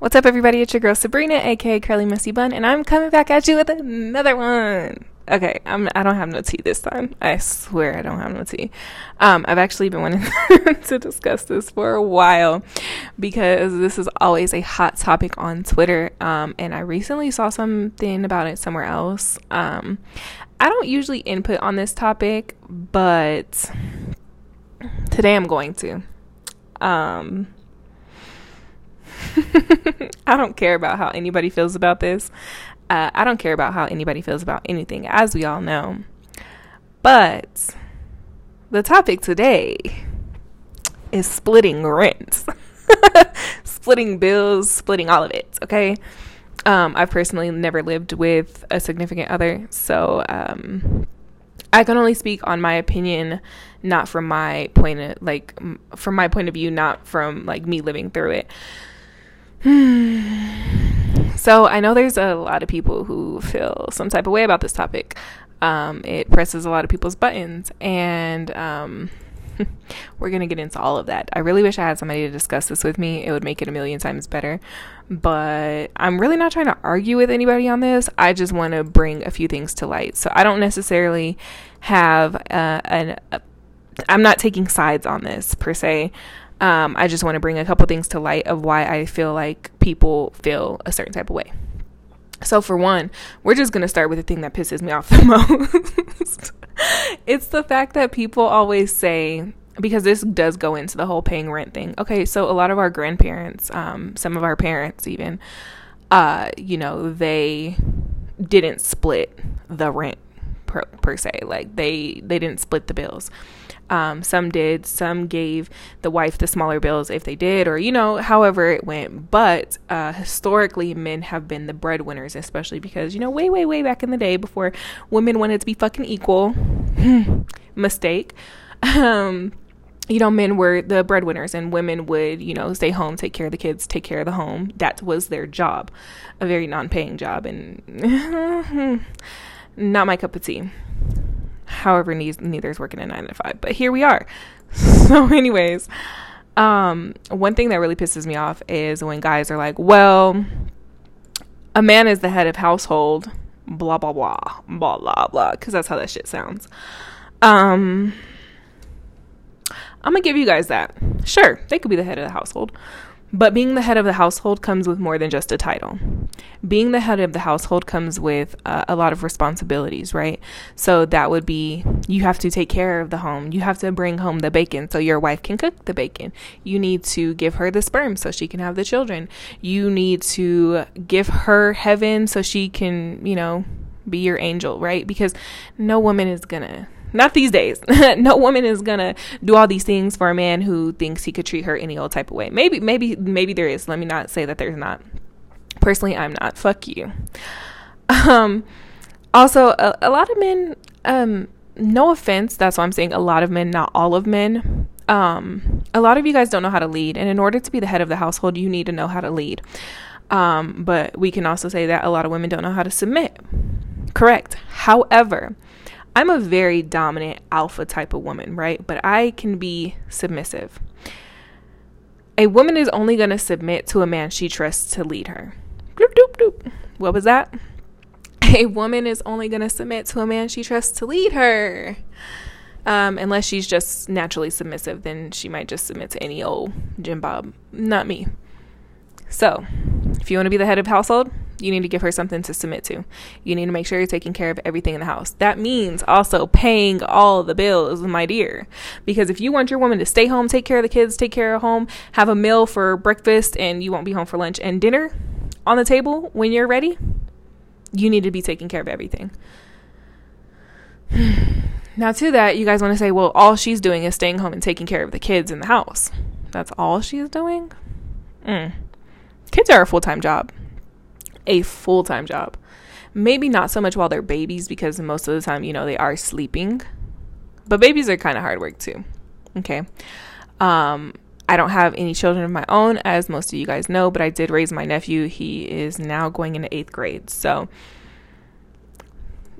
What's up, everybody? It's your girl Sabrina, aka Curly Messy Bun, and I'm coming back at you with another one. Okay, I'm. I don't have no tea this time. I swear I don't have no tea. Um, I've actually been wanting to discuss this for a while because this is always a hot topic on Twitter. Um, and I recently saw something about it somewhere else. Um, I don't usually input on this topic, but today I'm going to. Um I don't care about how anybody feels about this. Uh, I don't care about how anybody feels about anything, as we all know. But the topic today is splitting rent, splitting bills, splitting all of it. Okay. Um, I've personally never lived with a significant other, so um, I can only speak on my opinion, not from my point of like from my point of view, not from like me living through it. so I know there's a lot of people who feel some type of way about this topic. Um, it presses a lot of people's buttons, and um, we're gonna get into all of that. I really wish I had somebody to discuss this with me. It would make it a million times better. But I'm really not trying to argue with anybody on this. I just want to bring a few things to light. So I don't necessarily have uh, an. A, I'm not taking sides on this per se. Um, I just want to bring a couple things to light of why I feel like people feel a certain type of way. So, for one, we're just going to start with the thing that pisses me off the most. it's the fact that people always say, because this does go into the whole paying rent thing. Okay, so a lot of our grandparents, um, some of our parents even, uh, you know, they didn't split the rent per, per se. Like they they didn't split the bills. Um, some did, some gave the wife the smaller bills if they did, or you know, however it went. But uh, historically, men have been the breadwinners, especially because you know, way, way, way back in the day, before women wanted to be fucking equal. Mistake. Um, you know, men were the breadwinners and women would, you know, stay home, take care of the kids, take care of the home. That was their job, a very non paying job, and not my cup of tea. However, neither is working a nine to five, but here we are. so, anyways, um, one thing that really pisses me off is when guys are like, well, a man is the head of household, blah, blah, blah, blah, blah, blah, because that's how that shit sounds. Um, I'm gonna give you guys that. Sure, they could be the head of the household. But being the head of the household comes with more than just a title. Being the head of the household comes with uh, a lot of responsibilities, right? So that would be you have to take care of the home. You have to bring home the bacon so your wife can cook the bacon. You need to give her the sperm so she can have the children. You need to give her heaven so she can, you know, be your angel, right? Because no woman is gonna not these days. no woman is gonna do all these things for a man who thinks he could treat her any old type of way. Maybe, maybe, maybe there is. Let me not say that there's not. Personally, I'm not. Fuck you. Um, also, a, a lot of men. Um, no offense. That's why I'm saying a lot of men, not all of men. Um, a lot of you guys don't know how to lead, and in order to be the head of the household, you need to know how to lead. Um, but we can also say that a lot of women don't know how to submit. Correct. However, I'm a very dominant alpha type of woman, right? But I can be submissive. A woman is only going to submit to a man she trusts to lead her. Doop, doop. What was that? A woman is only going to submit to a man she trusts to lead her. Um, unless she's just naturally submissive, then she might just submit to any old Jim Bob. Not me. So, if you want to be the head of household, you need to give her something to submit to. You need to make sure you're taking care of everything in the house. That means also paying all the bills, my dear. Because if you want your woman to stay home, take care of the kids, take care of home, have a meal for breakfast, and you won't be home for lunch and dinner on the table when you're ready, you need to be taking care of everything. now, to that, you guys want to say, well, all she's doing is staying home and taking care of the kids in the house. That's all she's doing? Mm. Kids are a full time job a full time job. Maybe not so much while they're babies because most of the time, you know, they are sleeping. But babies are kind of hard work too. Okay. Um, I don't have any children of my own, as most of you guys know, but I did raise my nephew. He is now going into eighth grade. So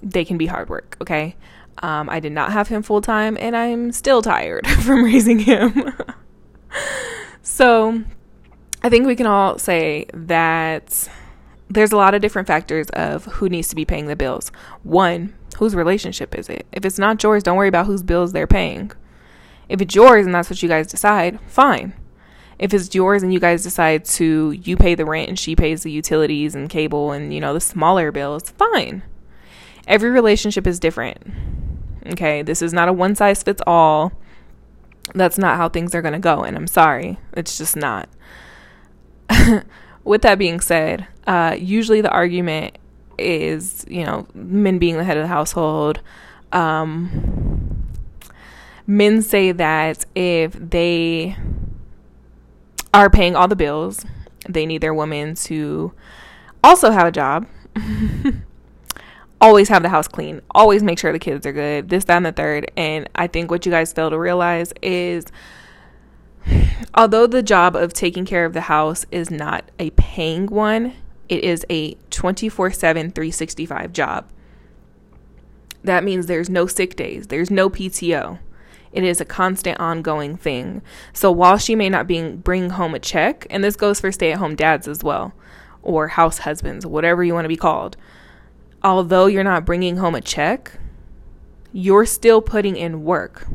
they can be hard work. Okay. Um, I did not have him full time, and I'm still tired from raising him. so I think we can all say that there's a lot of different factors of who needs to be paying the bills. One, whose relationship is it? If it's not yours, don't worry about whose bills they're paying. If it's yours and that's what you guys decide, fine. If it's yours and you guys decide to you pay the rent and she pays the utilities and cable and you know the smaller bills, fine. Every relationship is different. Okay, this is not a one size fits all. That's not how things are going to go and I'm sorry. It's just not. With that being said, uh, usually the argument is, you know, men being the head of the household. Um, men say that if they are paying all the bills, they need their woman to also have a job. always have the house clean, always make sure the kids are good, this, that, and the third. And I think what you guys fail to realize is although the job of taking care of the house is not a paying one, it is a 24 7, 365 job. That means there's no sick days, there's no PTO. It is a constant ongoing thing. So while she may not be bring home a check, and this goes for stay-at-home dads as well, or house husbands, whatever you want to be called. Although you're not bringing home a check, you're still putting in work.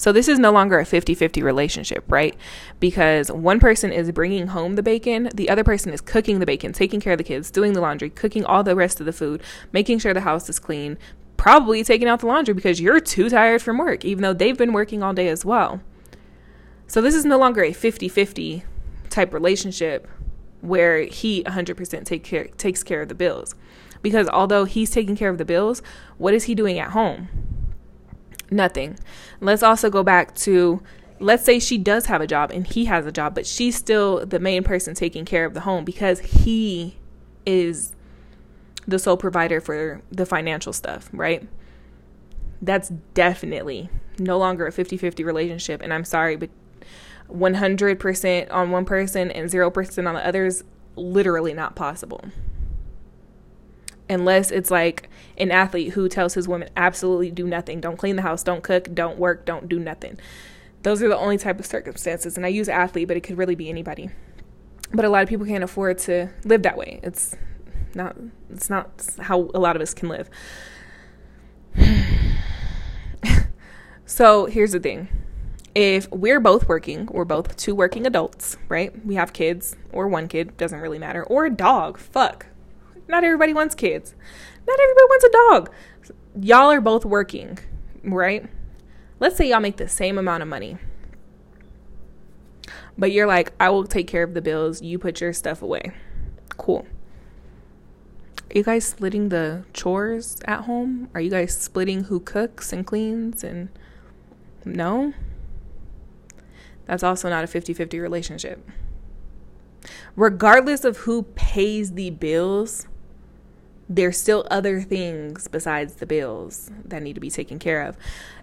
So this is no longer a 50-50 relationship, right? Because one person is bringing home the bacon, the other person is cooking the bacon, taking care of the kids, doing the laundry, cooking all the rest of the food, making sure the house is clean, probably taking out the laundry because you're too tired from work, even though they've been working all day as well. So this is no longer a 50-50 type relationship where he 100% take care, takes care of the bills. Because although he's taking care of the bills, what is he doing at home? Nothing. Let's also go back to let's say she does have a job and he has a job, but she's still the main person taking care of the home because he is the sole provider for the financial stuff, right? That's definitely no longer a 50 50 relationship. And I'm sorry, but 100% on one person and 0% on the other is literally not possible unless it's like an athlete who tells his woman absolutely do nothing. Don't clean the house. Don't cook. Don't work. Don't do nothing. Those are the only type of circumstances. And i use athlete but it could really be anybody. But a lot of people can't afford to live that way. It's not it's not how a lot of us can live. So here's the thing. If we're both working we're both two working adults right? We have kids or one kid doesn't really matter or a dog fuck not everybody wants kids. Not everybody wants a dog. Y'all are both working, right? Let's say y'all make the same amount of money. But you're like, I will take care of the bills. You put your stuff away. Cool. Are you guys splitting the chores at home? Are you guys splitting who cooks and cleans and no? That's also not a 50-50 relationship. Regardless of who pays the bills, there's still other things besides the bills that need to be taken care of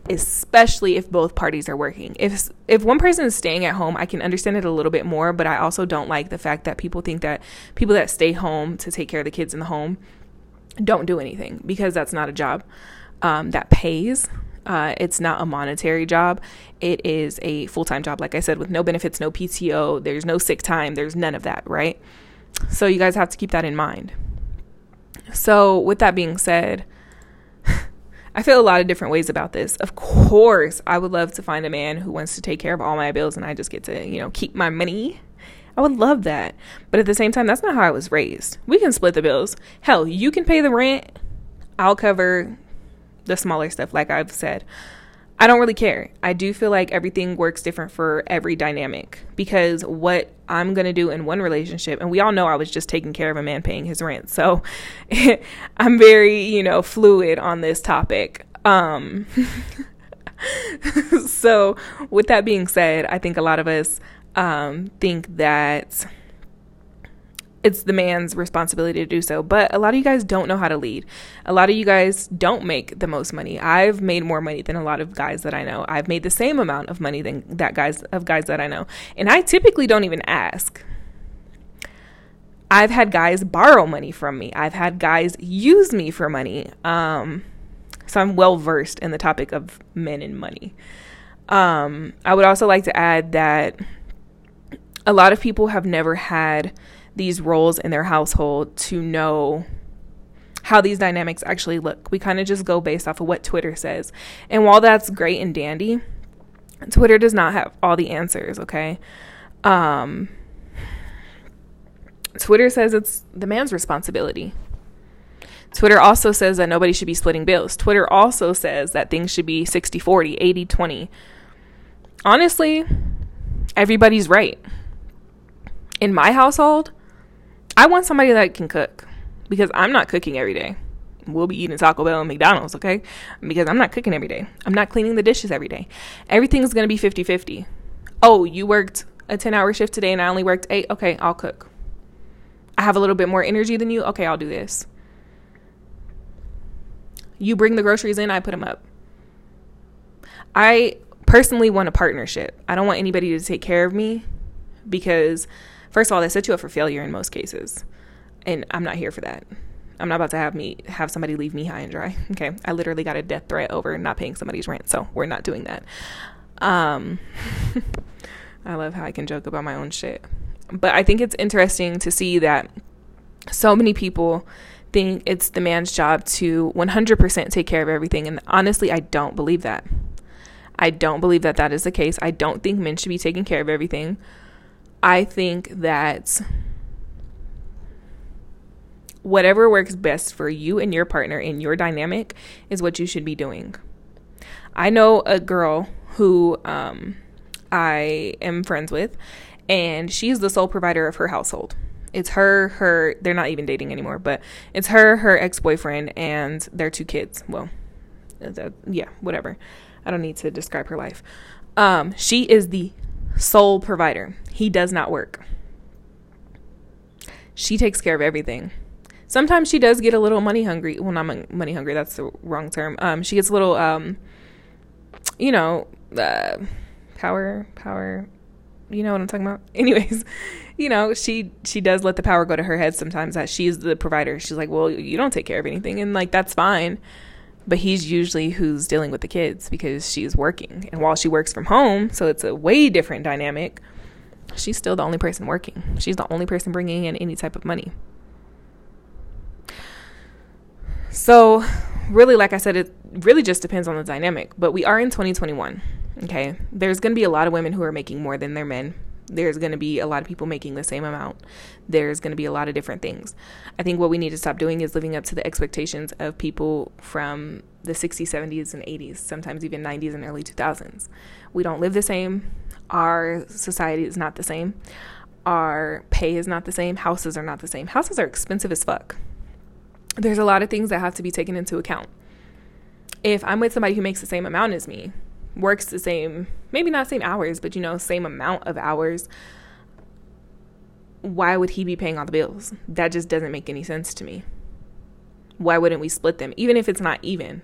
especially if both parties are working if if one person is staying at home i can understand it a little bit more but i also don't like the fact that people think that people that stay home to take care of the kids in the home don't do anything because that's not a job um, that pays uh, it's not a monetary job. It is a full time job, like I said, with no benefits, no PTO, there's no sick time, there's none of that, right? So you guys have to keep that in mind. So, with that being said, I feel a lot of different ways about this. Of course, I would love to find a man who wants to take care of all my bills and I just get to, you know, keep my money. I would love that. But at the same time, that's not how I was raised. We can split the bills. Hell, you can pay the rent. I'll cover the smaller stuff, like I've said. I don't really care. I do feel like everything works different for every dynamic because what I'm going to do in one relationship, and we all know I was just taking care of a man paying his rent. So I'm very, you know, fluid on this topic. Um, so, with that being said, I think a lot of us um, think that it's the man's responsibility to do so. But a lot of you guys don't know how to lead. A lot of you guys don't make the most money. I've made more money than a lot of guys that I know. I've made the same amount of money than that guys of guys that I know. And I typically don't even ask. I've had guys borrow money from me. I've had guys use me for money. Um, so I'm well versed in the topic of men and money. Um, I would also like to add that a lot of people have never had these roles in their household to know how these dynamics actually look. We kind of just go based off of what Twitter says. And while that's great and dandy, Twitter does not have all the answers, okay? Um, Twitter says it's the man's responsibility. Twitter also says that nobody should be splitting bills. Twitter also says that things should be 60 40, 80 20. Honestly, everybody's right. In my household, I want somebody that can cook because I'm not cooking every day. We'll be eating Taco Bell and McDonald's, okay? Because I'm not cooking every day. I'm not cleaning the dishes every day. Everything's going to be 50 50. Oh, you worked a 10 hour shift today and I only worked eight? Okay, I'll cook. I have a little bit more energy than you? Okay, I'll do this. You bring the groceries in, I put them up. I personally want a partnership. I don't want anybody to take care of me because, first of all, they set you up for failure in most cases and I'm not here for that. I'm not about to have me have somebody leave me high and dry. Okay, I literally got a death threat over not paying somebody's rent, so we're not doing that. Um, I love how I can joke about my own shit, but I think it's interesting to see that so many people think it's the man's job to 100% take care of everything, and honestly, I don't believe that. I don't believe that that is the case. I don't think men should be taking care of everything. I think that whatever works best for you and your partner in your dynamic is what you should be doing. I know a girl who um, I am friends with, and she's the sole provider of her household. It's her, her, they're not even dating anymore, but it's her, her ex boyfriend, and their two kids. Well, uh, yeah, whatever. I don't need to describe her life. Um, she is the sole provider. He does not work. She takes care of everything sometimes she does get a little money hungry. Well, not money hungry. That's the wrong term. Um, she gets a little, um, you know, uh, power, power. You know what I'm talking about. Anyways, you know, she she does let the power go to her head sometimes that she's the provider. She's like, well, you don't take care of anything, and like that's fine. But he's usually who's dealing with the kids because she's working, and while she works from home, so it's a way different dynamic. She's still the only person working. She's the only person bringing in any type of money. So, really, like I said, it really just depends on the dynamic. But we are in 2021. Okay. There's going to be a lot of women who are making more than their men. There's going to be a lot of people making the same amount. There's going to be a lot of different things. I think what we need to stop doing is living up to the expectations of people from the 60s, 70s, and 80s, sometimes even 90s and early 2000s. We don't live the same. Our society is not the same. Our pay is not the same. Houses are not the same. Houses are expensive as fuck there's a lot of things that have to be taken into account. If I'm with somebody who makes the same amount as me, works the same, maybe not same hours, but you know, same amount of hours, why would he be paying all the bills? That just doesn't make any sense to me. Why wouldn't we split them, even if it's not even?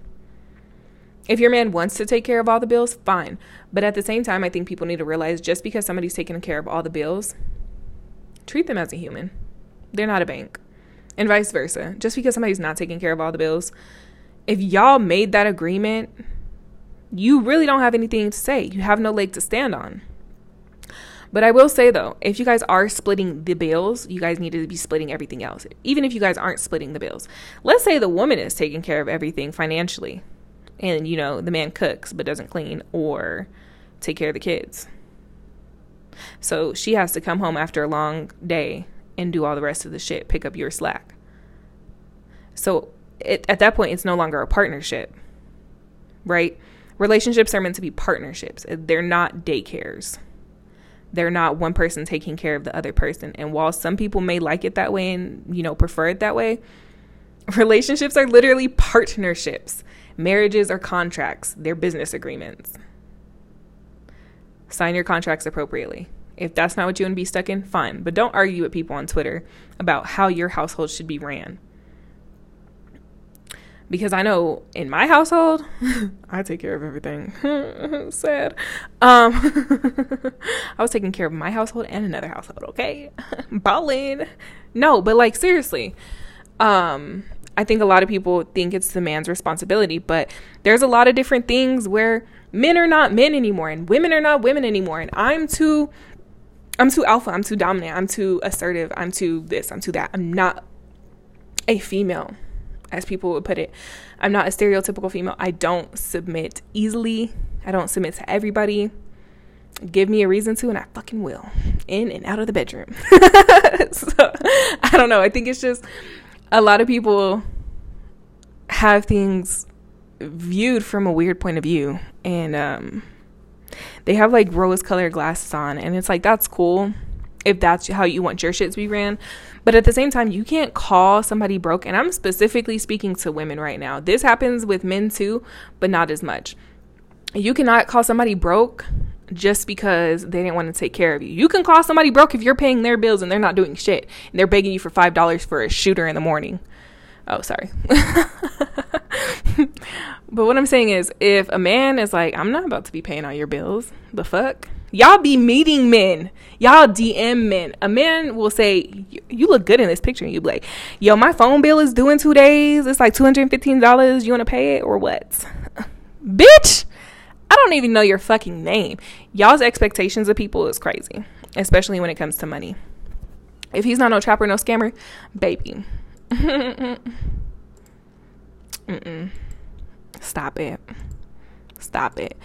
If your man wants to take care of all the bills, fine. But at the same time, I think people need to realize just because somebody's taking care of all the bills, treat them as a human. They're not a bank and vice versa. Just because somebody's not taking care of all the bills, if y'all made that agreement, you really don't have anything to say. You have no leg to stand on. But I will say though, if you guys are splitting the bills, you guys need to be splitting everything else. Even if you guys aren't splitting the bills. Let's say the woman is taking care of everything financially and you know, the man cooks but doesn't clean or take care of the kids. So she has to come home after a long day and do all the rest of the shit, pick up your slack. So it, at that point, it's no longer a partnership, right? Relationships are meant to be partnerships, they're not daycares. They're not one person taking care of the other person. And while some people may like it that way and, you know, prefer it that way, relationships are literally partnerships. Marriages are contracts, they're business agreements. Sign your contracts appropriately. If that's not what you want to be stuck in, fine. But don't argue with people on Twitter about how your household should be ran. Because I know in my household, I take care of everything. Sad. Um, I was taking care of my household and another household, okay? Ballin'. No, but like seriously. Um, I think a lot of people think it's the man's responsibility, but there's a lot of different things where men are not men anymore and women are not women anymore and I'm too I'm too alpha, I'm too dominant, I'm too assertive, I'm too this, I'm too that. I'm not a female, as people would put it. I'm not a stereotypical female. I don't submit easily. I don't submit to everybody. Give me a reason to, and I fucking will. In and out of the bedroom. so, I don't know. I think it's just a lot of people have things viewed from a weird point of view. And um, they have like rose colored glasses on. And it's like, that's cool if that's how you want your shit to be ran. But at the same time, you can't call somebody broke. And I'm specifically speaking to women right now. This happens with men too, but not as much. You cannot call somebody broke just because they didn't want to take care of you. You can call somebody broke if you're paying their bills and they're not doing shit. And they're begging you for $5 for a shooter in the morning. Oh, sorry. but what I'm saying is, if a man is like, I'm not about to be paying all your bills, the fuck? Y'all be meeting men. Y'all DM men. A man will say, You look good in this picture. And you be like, Yo, my phone bill is due in two days. It's like $215. You want to pay it or what? Bitch, I don't even know your fucking name. Y'all's expectations of people is crazy, especially when it comes to money. If he's not no trapper, no scammer, baby. Mm-mm. Stop it. Stop it.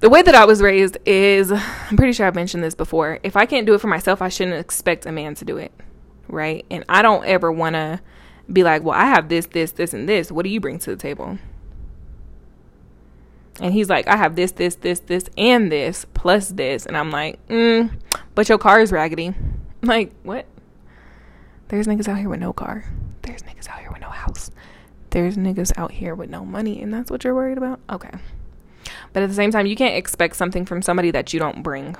The way that I was raised is, I'm pretty sure I've mentioned this before. If I can't do it for myself, I shouldn't expect a man to do it. Right? And I don't ever want to be like, well, I have this, this, this, and this. What do you bring to the table? And he's like, I have this, this, this, this, and this, plus this. And I'm like, mm, but your car is raggedy. Like, what? There's niggas out here with no car. There's niggas out here. There's niggas out here with no money, and that's what you're worried about? Okay. But at the same time, you can't expect something from somebody that you don't bring.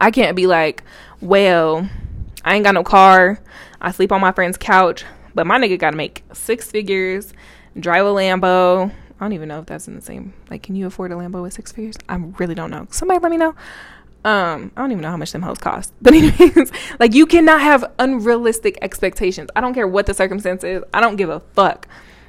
I can't be like, well, I ain't got no car. I sleep on my friend's couch, but my nigga gotta make six figures, drive a Lambo. I don't even know if that's in the same. Like, can you afford a Lambo with six figures? I really don't know. Somebody let me know. Um, I don't even know how much them hoes cost. But anyways, like you cannot have unrealistic expectations. I don't care what the circumstance is. I don't give a fuck.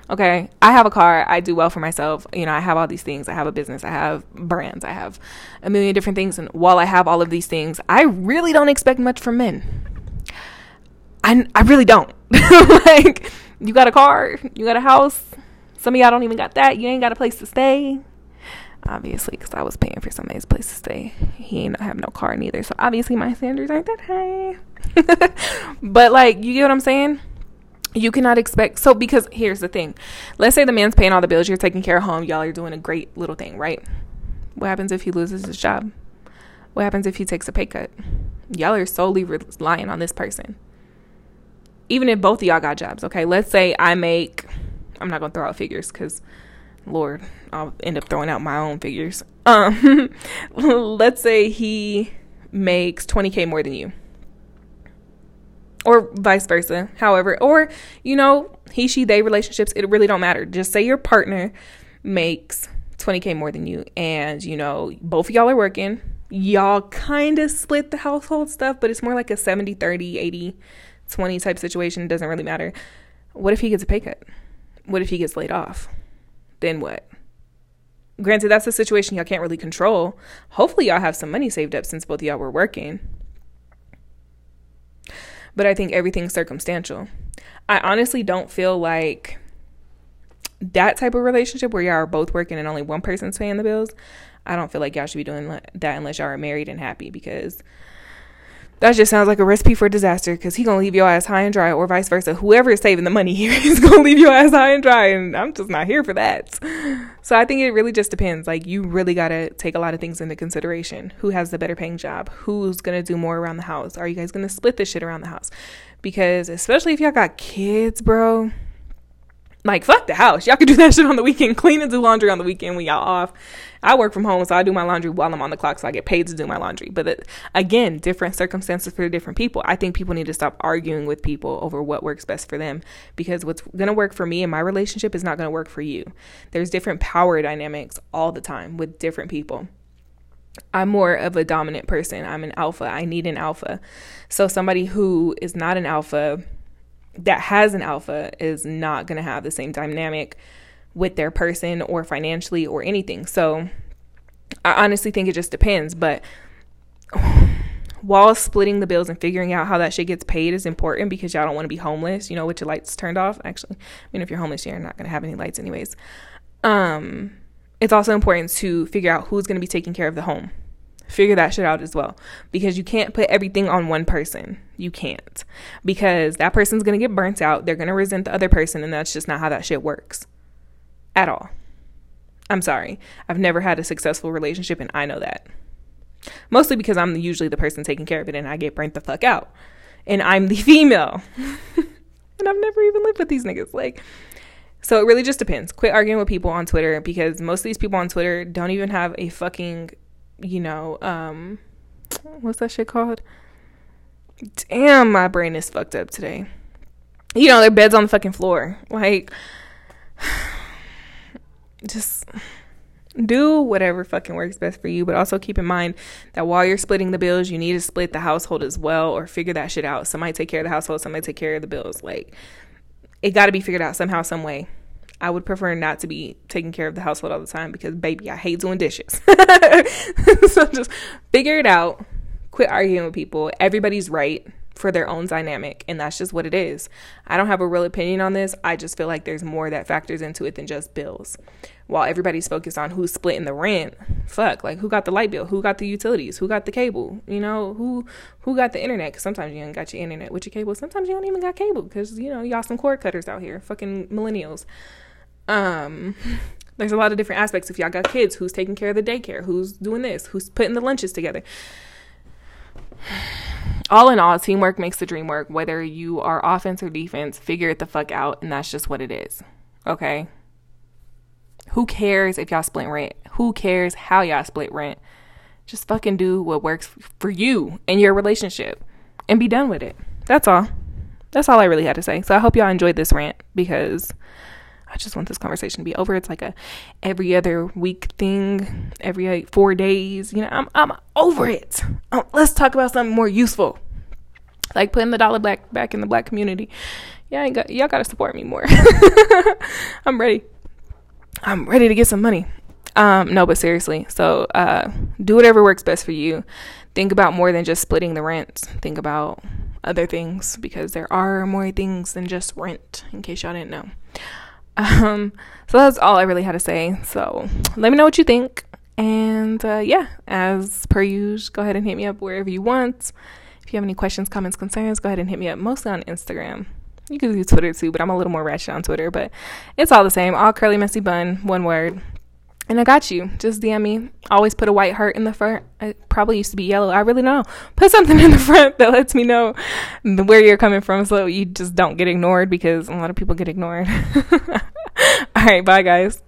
Okay. I have a car. I do well for myself. You know, I have all these things. I have a business. I have brands. I have a million different things. And while I have all of these things, I really don't expect much from men. I, I really don't. like, you got a car, you got a house. Some of y'all don't even got that. You ain't got a place to stay obviously, because I was paying for somebody's place to stay. He ain't have no car neither, so obviously my standards aren't that high. but like, you get what I'm saying? You cannot expect so because here's the thing. Let's say the man's paying all the bills, you're taking care of home, y'all are doing a great little thing, right? What happens if he loses his job? What happens if he takes a pay cut? Y'all are solely relying on this person. Even if both of y'all got jobs, okay? Let's say I make I'm not gonna throw out figures because Lord, I'll end up throwing out my own figures. Um, let's say he makes 20k more than you. Or vice versa. However, or you know, he she they relationships, it really don't matter. Just say your partner makes 20k more than you and you know, both of y'all are working. Y'all kind of split the household stuff, but it's more like a 70 30 80 20 type situation, it doesn't really matter. What if he gets a pay cut? What if he gets laid off? Then what? Granted, that's a situation y'all can't really control. Hopefully, y'all have some money saved up since both y'all were working. But I think everything's circumstantial. I honestly don't feel like that type of relationship where y'all are both working and only one person's paying the bills. I don't feel like y'all should be doing that unless y'all are married and happy because that just sounds like a recipe for disaster because he gonna leave your ass high and dry or vice versa. Whoever is saving the money here is gonna leave your ass high and dry and i'm just not here for that. So i think it really just depends. Like you really gotta take a lot of things into consideration. Who has the better paying job? Who's gonna do more around the house? Are you guys gonna split this shit around the house? Because especially if y'all got kids bro like fuck the house y'all can do that shit on the weekend clean and do laundry on the weekend when y'all off I work from home, so I do my laundry while I'm on the clock, so I get paid to do my laundry. But it, again, different circumstances for different people. I think people need to stop arguing with people over what works best for them because what's going to work for me in my relationship is not going to work for you. There's different power dynamics all the time with different people. I'm more of a dominant person. I'm an alpha. I need an alpha. So somebody who is not an alpha that has an alpha is not going to have the same dynamic with their person or financially or anything. So I honestly think it just depends. But while splitting the bills and figuring out how that shit gets paid is important because y'all don't want to be homeless, you know, with your lights turned off. Actually, I mean, if you're homeless, you're not going to have any lights anyways. Um, it's also important to figure out who's going to be taking care of the home. Figure that shit out as well because you can't put everything on one person. You can't because that person's going to get burnt out. They're going to resent the other person, and that's just not how that shit works at all. I'm sorry. I've never had a successful relationship, and I know that. Mostly because I'm usually the person taking care of it and I get burnt the fuck out. And I'm the female. and I've never even lived with these niggas. Like, so it really just depends. Quit arguing with people on Twitter because most of these people on Twitter don't even have a fucking, you know, um, what's that shit called? Damn, my brain is fucked up today. You know, their bed's on the fucking floor. Like, just do whatever fucking works best for you, but also keep in mind that while you're splitting the bills, you need to split the household as well or figure that shit out. Somebody take care of the household, somebody take care of the bills. Like it got to be figured out somehow, some way. I would prefer not to be taking care of the household all the time because baby, I hate doing dishes. so just figure it out. Quit arguing with people. Everybody's right for their own dynamic and that's just what it is. I don't have a real opinion on this. I just feel like there's more that factors into it than just bills while everybody's focused on who's splitting the rent fuck like who got the light bill who got the utilities who got the cable you know who who got the internet because sometimes you ain't got your internet with your cable sometimes you don't even got cable because you know y'all some cord cutters out here fucking millennials um there's a lot of different aspects if y'all got kids who's taking care of the daycare who's doing this who's putting the lunches together all in all, teamwork makes the dream work. Whether you are offense or defense, figure it the fuck out, and that's just what it is. Okay? Who cares if y'all split rent? Who cares how y'all split rent? Just fucking do what works for you and your relationship and be done with it. That's all. That's all I really had to say. So I hope y'all enjoyed this rant because I just want this conversation to be over. It's like a every other week thing, every eight, four days. You know, I'm I'm over it. Um, let's talk about something more useful, like putting the dollar back back in the black community. Yeah, got, y'all gotta support me more. I'm ready. I'm ready to get some money. Um, no, but seriously. So uh, do whatever works best for you. Think about more than just splitting the rent. Think about other things because there are more things than just rent, in case y'all didn't know. Um, so that's all I really had to say. So let me know what you think. And uh, yeah, as per usual, go ahead and hit me up wherever you want. If you have any questions, comments, concerns, go ahead and hit me up mostly on Instagram. You can use Twitter too, but I'm a little more ratchet on Twitter. But it's all the same. All curly, messy bun, one word. And I got you. Just DM me. Always put a white heart in the front. It probably used to be yellow. I really don't know. Put something in the front that lets me know where you're coming from so you just don't get ignored because a lot of people get ignored. all right. Bye, guys.